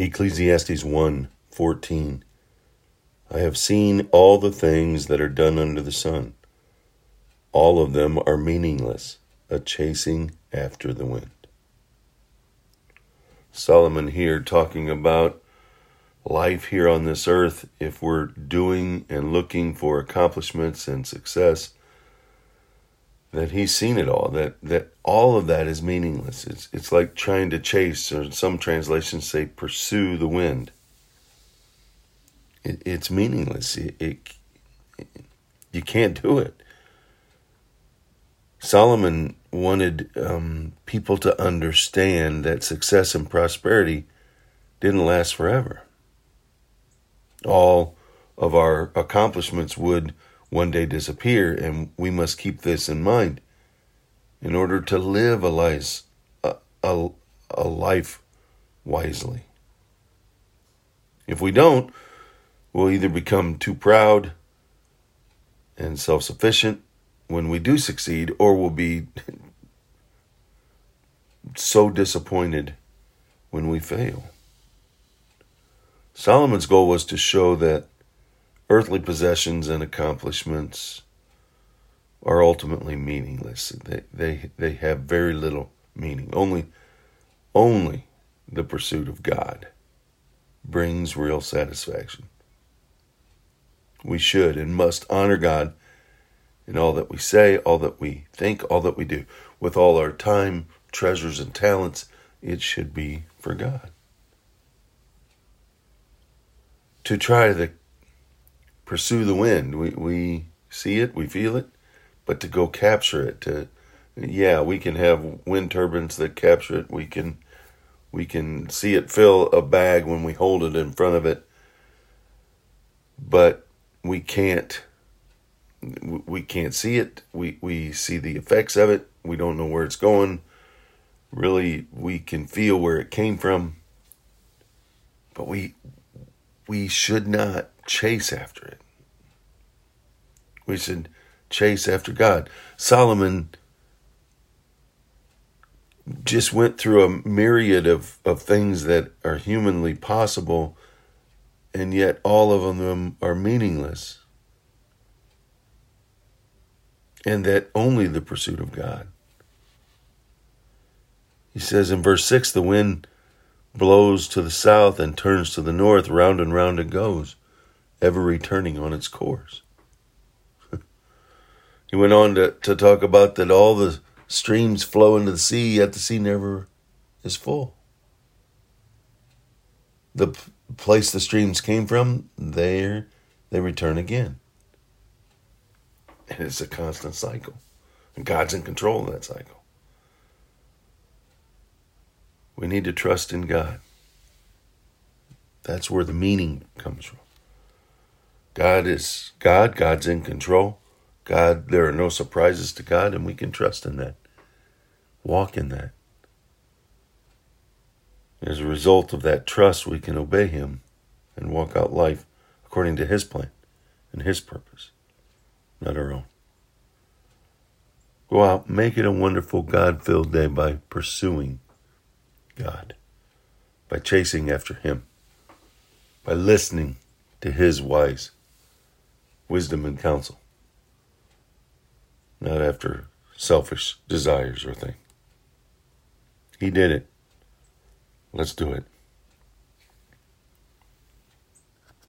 Ecclesiastes 1 14. I have seen all the things that are done under the sun. All of them are meaningless, a chasing after the wind. Solomon here talking about life here on this earth, if we're doing and looking for accomplishments and success, that he's seen it all, that, that all of that is meaningless. It's, it's like trying to chase, or some translations say pursue the wind. It, it's meaningless. It, it, you can't do it. Solomon wanted um, people to understand that success and prosperity didn't last forever. All of our accomplishments would one day disappear, and we must keep this in mind in order to live a life, a, a, a life wisely. If we don't, we'll either become too proud and self sufficient when we do succeed, or we'll be so disappointed when we fail. Solomon's goal was to show that earthly possessions and accomplishments are ultimately meaningless. They, they, they have very little meaning. Only, only the pursuit of God brings real satisfaction. We should and must honor God in all that we say, all that we think, all that we do. With all our time, treasures, and talents, it should be for God. To try to pursue the wind, we, we see it, we feel it, but to go capture it, to yeah, we can have wind turbines that capture it. We can we can see it fill a bag when we hold it in front of it, but we can't we can't see it. We we see the effects of it. We don't know where it's going. Really, we can feel where it came from, but we we should not chase after it. We should chase after God. Solomon just went through a myriad of, of things that are humanly possible, and yet all of them are meaningless and that only the pursuit of God. He says in verse 6 the wind blows to the south and turns to the north, round and round it goes, ever returning on its course. He went on to, to talk about that all the streams flow into the sea, yet the sea never is full. The place the streams came from, there they return again. And it's a constant cycle. And God's in control of that cycle. We need to trust in God. That's where the meaning comes from. God is God, God's in control. God, there are no surprises to God, and we can trust in that. Walk in that. As a result of that trust, we can obey Him and walk out life according to His plan and His purpose not our own. Go out, make it a wonderful God filled day by pursuing God, by chasing after Him, by listening to His wise wisdom and counsel, not after selfish desires or things. He did it. Let's do it.